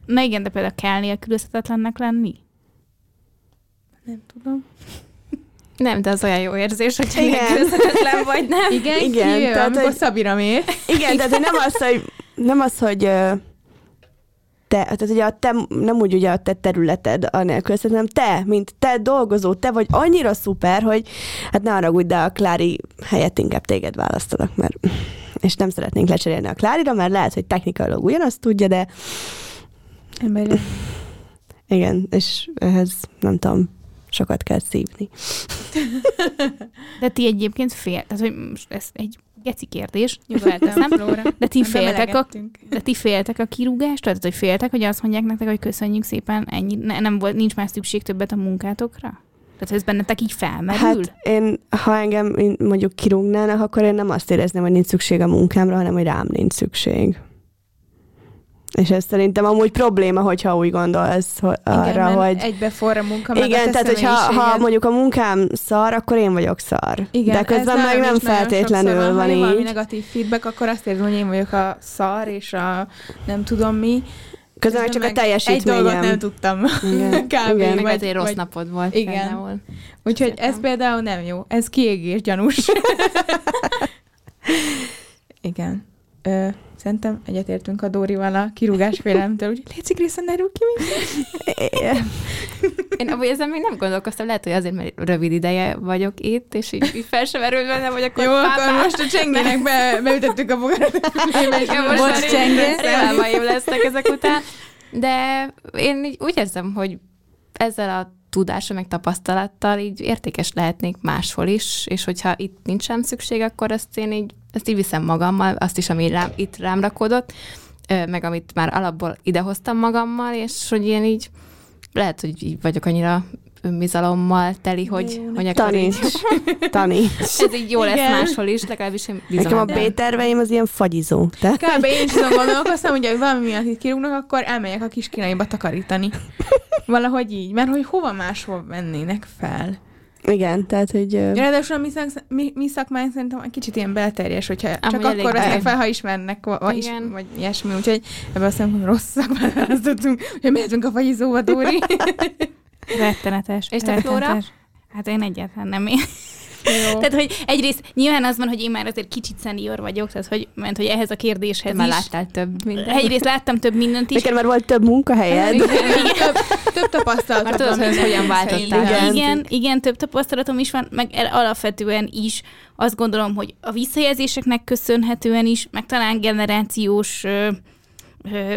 Na igen, de például kell nélkülözhetetlennek lenni? Nem tudom. Nem, de az olyan jó érzés, hogy nélkülözhetetlen vagy, nem? Igen, igen ki, tehát, amikor hogy... Szabira mér. Igen, tehát nem az, hogy, nem az, hogy te, tehát ugye a te, nem úgy ugye a te területed a nélkülözhetetlen, hanem te, mint te dolgozó, te vagy annyira szuper, hogy hát ne haragudj, de a Klári helyett inkább téged választanak, mert és nem szeretnénk lecserélni a Klárira, mert lehet, hogy technikailag ugyanazt tudja, de igen, és ehhez nem tudom, sokat kell szívni. De ti egyébként fél, tehát hogy ez egy geci kérdés. Nyugodtan, De ti féltek a, de ti féltek a kirúgást? Tehát, hogy féltek, hogy azt mondják nektek, hogy köszönjük szépen, ennyi, ne, nem volt, nincs már szükség többet a munkátokra? Tehát ez bennetek így felmerül? Hát én, ha engem mondjuk kirúgnának, akkor én nem azt érezném, hogy nincs szükség a munkámra, hanem hogy rám nincs szükség. És ez szerintem amúgy probléma, hogyha úgy gondolsz hogy arra, igen, hogy... egybe forra munka, Igen, tehát hogyha ha mondjuk a munkám szar, akkor én vagyok szar. Igen, De közben meg nem feltétlenül van, így. Ha negatív feedback, akkor azt érzem, hogy én vagyok a szar, és a nem tudom mi. Közben meg csak a teljesítményem. Egy dolgot nem tudtam. Igen. Kb. Igen. Meg egy rossz napod volt. Igen. Például. Úgyhogy ez például nem jó. Ez kiégés gyanús. igen. Ö, Szerintem egyetértünk a Dórival a kirúgás félelemtől, hogy légy Krisza, ne rúg ki. Én abban ezen még nem gondolkoztam, lehet, hogy azért, mert rövid ideje vagyok itt, és így, így fel sem merül benne, vagy akkor Jó, akkor most a csengének be, beütettük a bogarat. most csengé. Rémálmaim lesznek ezek után. De én így úgy érzem, hogy ezzel a tudása, meg tapasztalattal így értékes lehetnék máshol is, és hogyha itt nincs szükség, akkor ezt én így, ezt így viszem magammal, azt is, ami rám, itt rám rakódott, meg amit már alapból idehoztam magammal, és hogy én így lehet, hogy így vagyok annyira önbizalommal teli, hogy, hogy akkor Taníts. így... Taníts. Ez így jó lesz máshol is, legalábbis én bizony. Nekem a B-terveim az ilyen fagyizó. Te? Kb. én is azon gondolkoztam, hogy valami miatt itt kirúgnak, akkor elmegyek a kis kínaiba takarítani. Valahogy így, mert hogy hova máshol mennének fel. Igen, tehát, hogy... Uh... Ráadásul a mi, szak, mi, mi szakmánk szerintem egy kicsit ilyen belterjes, hogyha Amúgy csak akkor vesznek fel, ha ismernek, vagy, is, vagy ilyesmi, úgyhogy ebben azt mondom, hogy rossz szakmát választottunk, hogy mehetünk a fagyizóba, Dóri. Rettenetes. És te Flóra? Hát én egyáltalán nem én. Jó. Tehát, hogy egyrészt nyilván az van, hogy én már azért kicsit szenior vagyok, tehát, hogy ment, hogy ehhez a kérdéshez már is. láttál több mindent. Egyrészt láttam több mindent is. Neked már volt több munkahelyed. Igen, igen. több, több tapasztalatom. Már tudod, hogy hogyan váltottál. Igen. igen, igen, több tapasztalatom is van, meg alapvetően is azt gondolom, hogy a visszajelzéseknek köszönhetően is, meg talán generációs ö, ö,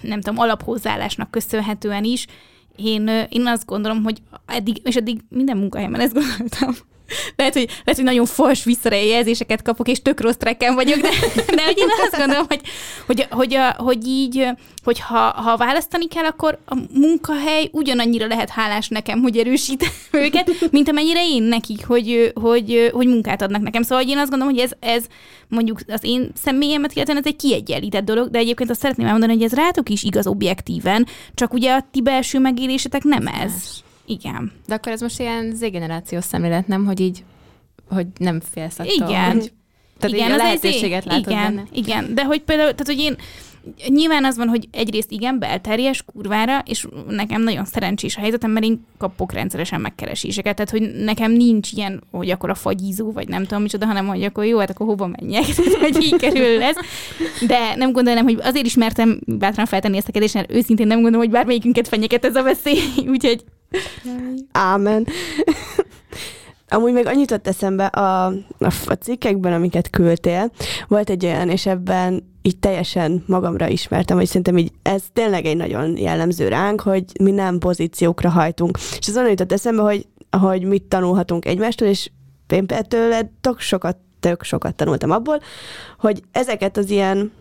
nem tudom, alaphozzáállásnak köszönhetően is, én, én azt gondolom, hogy eddig, és eddig minden munkahelyemen ezt gondoltam, lehet, hogy, lehet, hogy nagyon fals visszarejelzéseket kapok, és tök rossz trekken vagyok, de, de hogy én azt gondolom, hogy, hogy, hogy, hogy így, hogy ha, ha választani kell, akkor a munkahely ugyanannyira lehet hálás nekem, hogy erősít őket, mint amennyire én nekik, hogy, hogy, hogy munkát adnak nekem. Szóval hogy én azt gondolom, hogy ez, ez mondjuk az én személyemet illetően ez egy kiegyenlített dolog, de egyébként azt szeretném elmondani, hogy ez rátok is igaz objektíven, csak ugye a ti belső megélésetek nem ez. Igen. De akkor ez most ilyen z-generációs szemlélet, nem, hogy így, hogy nem félsz attól, Igen. Hogy, tehát igen, a lehetőséget látod igen, benne. Igen, de hogy például, tehát hogy én nyilván az van, hogy egyrészt igen, belterjes, kurvára, és nekem nagyon szerencsés a helyzetem, mert én kapok rendszeresen megkereséseket, tehát hogy nekem nincs ilyen, hogy akkor a fagyizó, vagy nem tudom micsoda, hanem hogy akkor jó, hát akkor hova menjek, hogy így kerül lesz. De nem gondolom, hogy azért is mertem bátran feltenni ezt a kérdést, mert őszintén nem gondolom, hogy bármelyikünket fenyeget ez a veszély, úgyhogy Ámen. Amúgy még annyit ott eszembe a, a, a cikkekben, amiket küldtél, volt egy olyan, és ebben így teljesen magamra ismertem, hogy szerintem így ez tényleg egy nagyon jellemző ránk, hogy mi nem pozíciókra hajtunk. És az onnan jutott eszembe, hogy, hogy mit tanulhatunk egymástól, és én tőle tök sokat, tök sokat tanultam abból, hogy ezeket az ilyen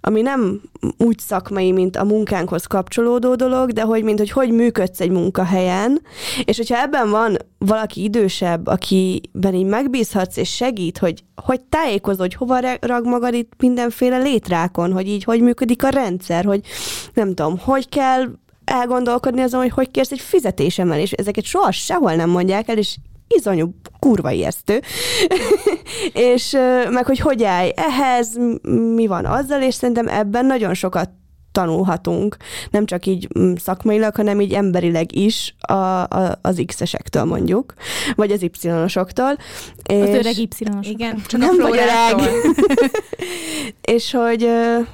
ami nem úgy szakmai, mint a munkánkhoz kapcsolódó dolog, de hogy mint hogy hogy működsz egy munkahelyen, és hogyha ebben van valaki idősebb, akiben így megbízhatsz és segít, hogy hogy tájékozod, hogy hova rag magad itt mindenféle létrákon, hogy így hogy működik a rendszer, hogy nem tudom, hogy kell elgondolkodni azon, hogy hogy kérsz egy fizetésemelést. Ezeket soha sehol nem mondják el, és izonyú kurva ijesztő. és meg hogy hogy állj ehhez, mi van azzal, és szerintem ebben nagyon sokat tanulhatunk, nem csak így mm, szakmailag, hanem így emberileg is a, a, az X-esektől mondjuk, vagy az Y-osoktól. Az öreg y Igen, csak nem a vagy öreg. és hogy,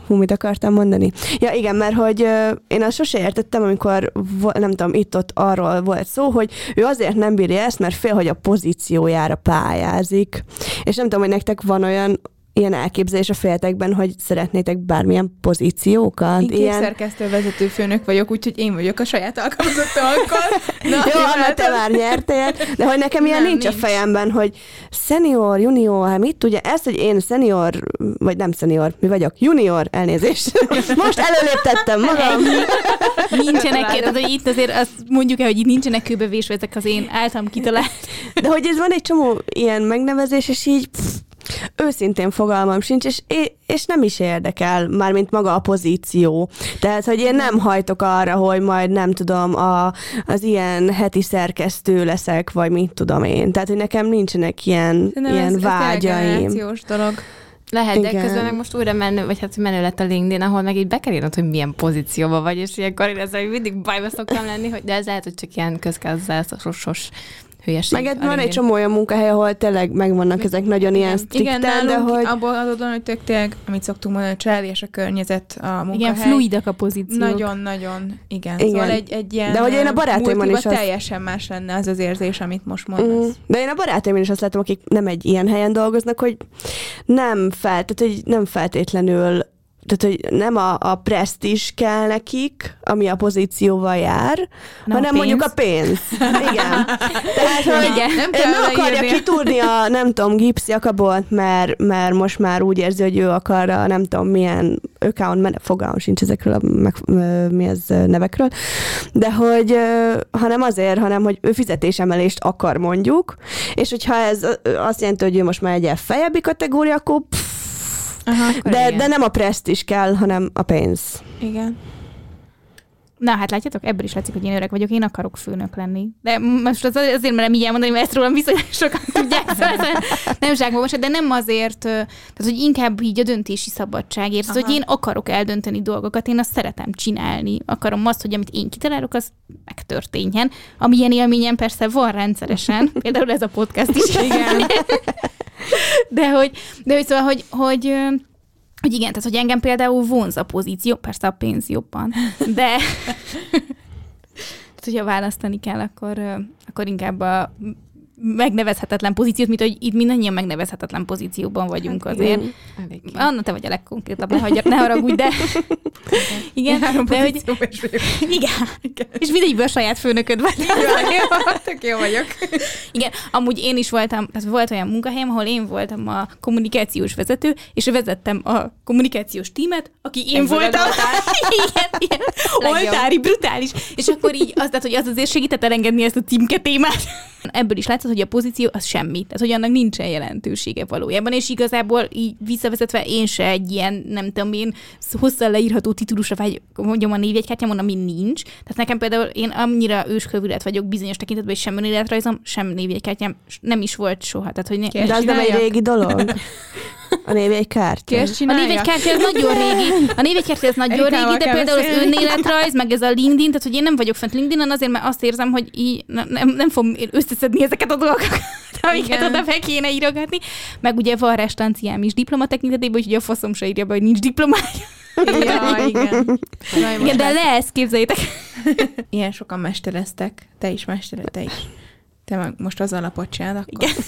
hú, mit akartam mondani? Ja, igen, mert hogy én azt sose értettem, amikor nem tudom, itt-ott arról volt szó, hogy ő azért nem bírja ezt, mert fél, hogy a pozíciójára pályázik. És nem tudom, hogy nektek van olyan ilyen elképzelés a fejetekben, hogy szeretnétek bármilyen pozíciókat? Én ilyen... szerkesztő vezető főnök vagyok, úgyhogy én vagyok a saját alkalmazottakkal. Na, Jó, Anna, te már nyertél, de hogy nekem ilyen nincs, nincs, a fejemben, hogy senior, junior, hát mit tudja, ezt, hogy én senior, vagy nem senior, mi vagyok, junior, elnézést. Most előléptettem magam. nincsenek, tehát hogy itt azért azt mondjuk el, hogy itt nincsenek kőbevésve ezek az én általam kitalált. De hogy ez van egy csomó ilyen megnevezés, és így pff, őszintén fogalmam sincs, és, és nem is érdekel, mármint maga a pozíció. Tehát, hogy én nem hajtok arra, hogy majd nem tudom, a, az ilyen heti szerkesztő leszek, vagy mit tudom én. Tehát, hogy nekem nincsenek ilyen, ilyen ez, vágyaim. Ez dolog. Lehet, Igen. de közben meg most újra menő, vagy hát menő lett a LinkedIn, ahol meg így be kell írnod, hogy milyen pozícióban vagy, és ilyenkor én ezzel mindig bajba szoktam lenni, hogy de ez lehet, hogy csak ilyen közgazdászos hülyeség. Meg van egy csomó olyan munkahely, ahol tényleg megvannak ezek nagyon ilyen strikten, Igen, de hogy... abból adódóan, hogy tök tényleg, amit szoktunk mondani, a család és a környezet a munkahely. Igen, fluidak a pozíciók. Nagyon-nagyon, igen. igen. Szóval egy, egy ilyen De hogy én a barátaimon is azt... teljesen más lenne az az érzés, amit most mondasz. Mm. De én a barátaimon is azt látom, akik nem egy ilyen helyen dolgoznak, hogy nem fel, tehát, hogy nem feltétlenül tehát, hogy nem a, a presztis kell nekik, ami a pozícióval jár, nem hanem a mondjuk a pénz. Igen. Tehát, hogy Igen, nem, kell nem akarja írni. kitúrni a, nem tudom, gipszjakabot, mert, mert most már úgy érzi, hogy ő akar a nem tudom milyen account, mert fogalmam sincs ezekről a meg, mi ez nevekről, de hogy hanem azért, hanem hogy ő fizetésemelést akar mondjuk, és hogyha ez azt jelenti, hogy ő most már egy feljebbi kategória, akkor pff, Aha, de, de nem a preszt is kell, hanem a pénz. Igen. Na hát látjátok, ebből is látszik, hogy én öreg vagyok, én akarok főnök lenni. De most az azért merem így elmondani, mert ezt rólam viszonylag sokan tudják, szóval nem zsákba most, de nem azért, tehát hogy inkább így a döntési szabadságért, szóval, hogy én akarok eldönteni dolgokat, én azt szeretem csinálni. Akarom azt, hogy amit én kitalálok, az megtörténjen. Amilyen élményem persze van rendszeresen, például ez a podcast is. Igen. de hogy, de hogy szóval, hogy, hogy hogy igen, tehát hogy engem például vonz a pozíció, persze a pénz jobban, de tehát, hogyha választani kell, akkor, akkor inkább a megnevezhetetlen pozíciót, mint hogy itt mindannyian megnevezhetetlen pozícióban vagyunk hát, azért. Igen. Anna, te vagy a legkonkrétabb, ne, hagyja, ne haragudj, de... igen, Három de hogy... igen. igen. És mindegyből saját főnököd vagy. tök jó vagyok. igen, amúgy én is voltam, tehát volt olyan munkahelyem, ahol én voltam a kommunikációs vezető, és vezettem a kommunikációs tímet, aki én, én voltam. igen, igen. Oltári, brutális. És akkor így az, tehát, hogy az azért segített elengedni ezt a címke témát. Ebből is látszott, hogy a pozíció az semmi. Tehát, hogy annak nincsen jelentősége valójában, és igazából így visszavezetve én se egy ilyen, nem tudom én, hosszan leírható titulusra vagy mondjam a névjegykártyám, ami nincs. Tehát nekem például én annyira őskövület vagyok bizonyos tekintetben, hogy sem önéletrajzom, sem névjegykártyám nem is volt soha. Tehát, hogy ne, De az nem egy régi dolog. A névjegykártya. A névjegykártya az nagyon régi. A névjegykártya az nagyon régi, de például az önéletrajz, meg ez a LinkedIn, tehát hogy én nem vagyok fent LinkedIn-en azért, mert azt érzem, hogy így nem, nem fogom összeszedni ezeket a dolgokat, amiket Igen. oda fel kéne írogatni. Meg ugye van restanciám is diploma tekintetében, úgyhogy a faszom se írja be, hogy nincs diplomája. Ja, igen. igen, de lesz, képzeljétek. Ilyen sokan mestereztek. Te is mestereztek, te is. Te meg most az alapot csinálod, akkor... Igen.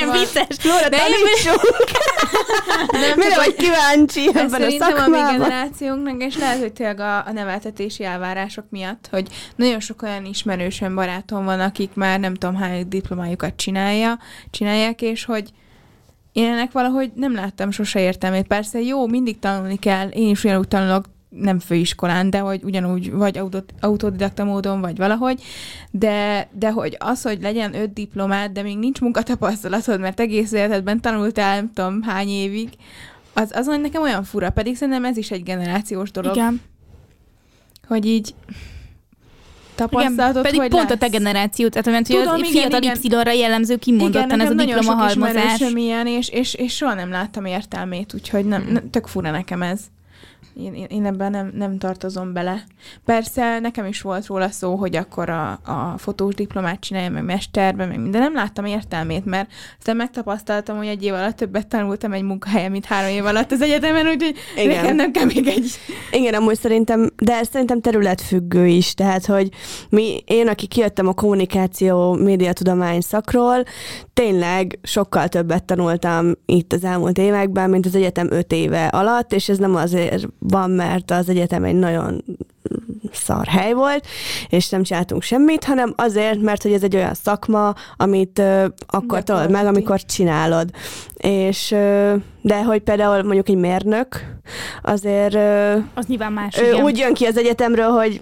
Milyen vicces. Flóra, tanítsunk! Nem Mire vagy kíváncsi ebben a szakmában? a mi generációnknak, és lehet, hogy tényleg a, a neveltetési elvárások miatt, hogy nagyon sok olyan ismerősön barátom van, akik már nem tudom hány diplomájukat csinálja, csinálják, és hogy én ennek valahogy nem láttam sose értelmét. Persze jó, mindig tanulni kell, én is ugyanúgy tanulok, nem főiskolán, de hogy ugyanúgy vagy autodidakta módon, vagy valahogy, de, de hogy az, hogy legyen öt diplomát, de még nincs munkatapasztalatod, mert egész életedben tanultál, nem tudom, hány évig, az, az nekem olyan fura, pedig szerintem ez is egy generációs dolog. Igen. Hogy így tapasztalatot, igen, pedig hogy pont lesz. a te generáció, tehát mert Tudom, az igen, fiatal Y-ra jellemző kimondottan igen, ez a diploma halmozás. Igen, és, és, és soha nem láttam értelmét, úgyhogy nem, hmm. tök fura nekem ez. Én, én, ebben nem, nem tartozom bele. Persze nekem is volt róla szó, hogy akkor a, a fotós diplomát csináljam, meg mesterben, meg minden. Nem láttam értelmét, mert aztán megtapasztaltam, hogy egy év alatt többet tanultam egy munkahelyen, mint három év alatt az egyetemen, úgyhogy Igen. nekem nem kell még egy. Igen, amúgy szerintem, de szerintem területfüggő is, tehát, hogy mi, én, aki kijöttem a kommunikáció médiatudomány szakról, tényleg sokkal többet tanultam itt az elmúlt években, mint az egyetem öt éve alatt, és ez nem azért van, mert az egyetem egy nagyon szar hely volt, és nem csináltunk semmit, hanem azért, mert hogy ez egy olyan szakma, amit uh, akkor találod meg, amikor csinálod. És uh, de hogy például mondjuk egy mérnök, azért uh, az nyilván más, igen. úgy jön ki az egyetemről, hogy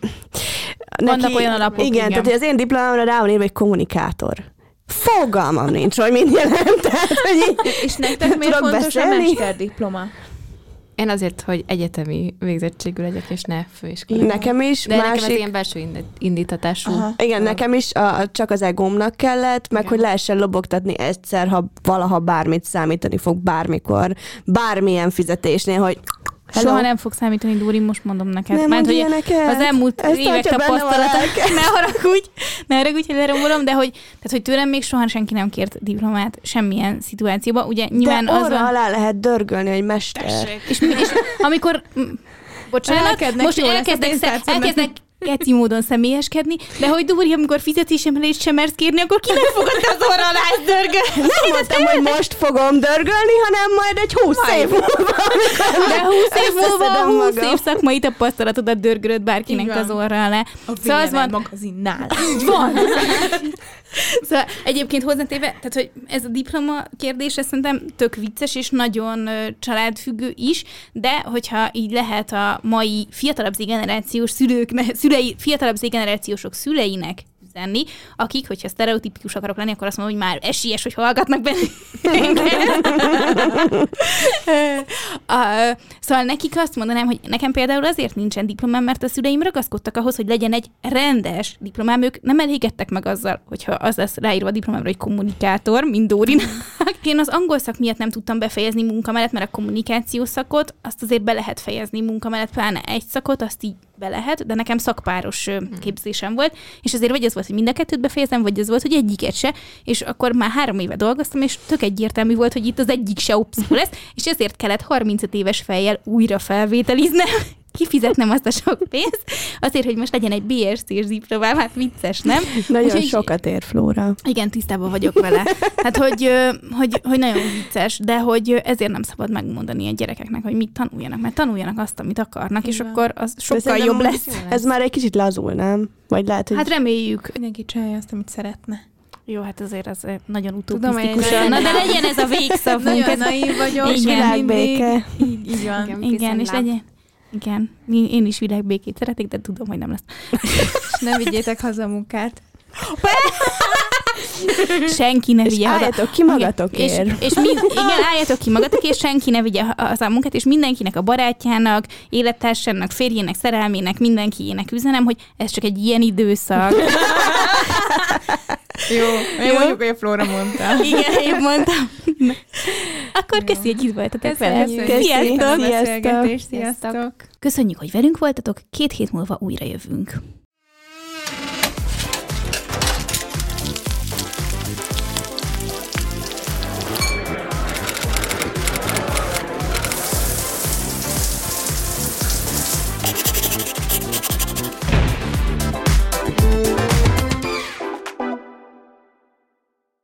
Vannak neki, olyan alapok, igen, igen. tehát az én diplomámra rá van írva egy kommunikátor. Fogalmam nincs, hogy mit jelent. Tehát, hogy És nektek miért fontos beszélni? a mesterdiploma? Én azért, hogy egyetemi végzettségű legyek, és ne főiskola. Nekem is. De másik... nekem ez ilyen belső indítatású. Aha. Igen, nekem is a, csak az egómnak kellett, meg Igen. hogy lehessen lobogtatni egyszer, ha valaha bármit számítani fog bármikor, bármilyen fizetésnél, hogy Hello. Soha nem fog számítani, Dóri, most mondom neked. Nem Mert, hogy az elmúlt Ezt évek tapasztalata, ne haragudj, ne haragudj, hogy lerombolom, de hogy, tehát, hogy tőlem még soha senki nem kért diplomát semmilyen szituációban. Ugye nyilván de az arra van... alá lehet dörgölni, hogy mester. És, és, amikor Bocsánat, most elkezdek, elkezdek keci módon személyeskedni, de hogy Dóri, amikor fizetésemelést sem mersz kérni, akkor kinek fogod te az orra alá dörgölni? Nem mondtam, hogy most fogom dörgölni, hanem majd egy húsz év múlva. De húsz év múlva, húsz év szakmai tapasztalatodat dörgölöd bárkinek az orra alá. A szóval az van... magazinnál. Van. Szóval egyébként hozzátéve, tehát hogy ez a diploma kérdése szerintem tök vicces és nagyon családfüggő is, de hogyha így lehet a mai fiatalabb generációs szülőknek, szülei, fiatalabb generációsok szüleinek üzenni, akik, hogyha sztereotipikus akarok lenni, akkor azt mondom, hogy már esélyes, hogy hallgatnak bennünket. szóval nekik azt mondanám, hogy nekem például azért nincsen diplomám, mert a szüleim ragaszkodtak ahhoz, hogy legyen egy rendes diplomám. Ők nem elégedtek meg azzal, hogyha az lesz ráírva a diplomámra, hogy kommunikátor, mint Dórinak. Én az angol szak miatt nem tudtam befejezni munka mellett, mert a kommunikáció szakot azt azért be lehet fejezni munka mellett, pláne egy szakot, azt így be lehet, de nekem szakpáros hmm. képzésem volt, és azért vagy az volt, hogy mind a kettőt befejezem, vagy az volt, hogy egyiket se, és akkor már három éve dolgoztam, és tök egyértelmű volt, hogy itt az egyik se opció lesz, és ezért kellett 35 éves fejjel újra felvételiznem, kifizetnem azt a sok pénzt, azért, hogy most legyen egy BSC-s diplomám, hát vicces, nem? Nagyon Úgyhogy, sokat ér, Flóra. Igen, tisztában vagyok vele. Hát, hogy, hogy, hogy nagyon vicces, de hogy ezért nem szabad megmondani a gyerekeknek, hogy mit tanuljanak, mert tanuljanak azt, amit akarnak, és akkor az sokkal jobb lesz. lesz. Ez már egy kicsit lazul, nem? Vagy lehet, hogy... Hát reméljük. Mindenki csinálja azt, amit szeretne. Jó, hát azért ez nagyon utopisztikus. Na, de legyen ez a végszavunk. Nagyon naív vagyok. Igen, világbéke. Így, így van. Igen, igen és legyen, igen, én is világbékét szeretek, de tudom, hogy nem lesz. És ne vigyétek haza a munkát. senki ne vigye haza. álljatok ki magatokért. És, és mind, igen, álljatok ki magatok, és senki ne vigye haza a munkát, és mindenkinek, a barátjának, élettársának, férjének, szerelmének, mindenkiének üzenem, hogy ez csak egy ilyen időszak. Jó, én Jó? mondjuk, hogy a Flóra mondta. Igen, én mondtam. Akkor köszi, hogy itt voltatok vele. Sziasztok. Sziasztok. Sziasztok. Köszönjük, hogy velünk voltatok, két hét múlva újra jövünk.